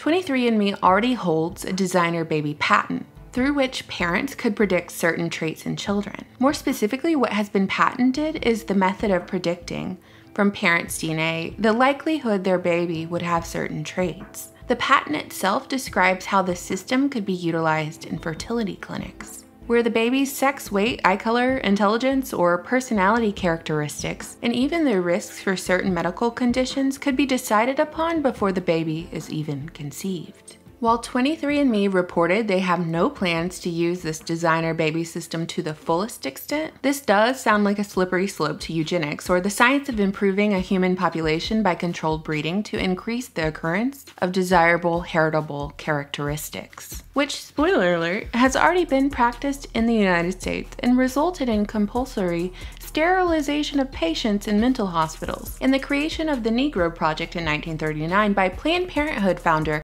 23andMe already holds a designer baby patent, through which parents could predict certain traits in children. More specifically, what has been patented is the method of predicting from parents' DNA the likelihood their baby would have certain traits. The patent itself describes how the system could be utilized in fertility clinics, where the baby's sex, weight, eye color, intelligence, or personality characteristics, and even their risks for certain medical conditions could be decided upon before the baby is even conceived. While 23andMe reported they have no plans to use this designer baby system to the fullest extent, this does sound like a slippery slope to eugenics or the science of improving a human population by controlled breeding to increase the occurrence of desirable heritable characteristics. Which, spoiler alert, has already been practiced in the United States and resulted in compulsory sterilization of patients in mental hospitals, and the creation of the Negro Project in 1939 by Planned Parenthood founder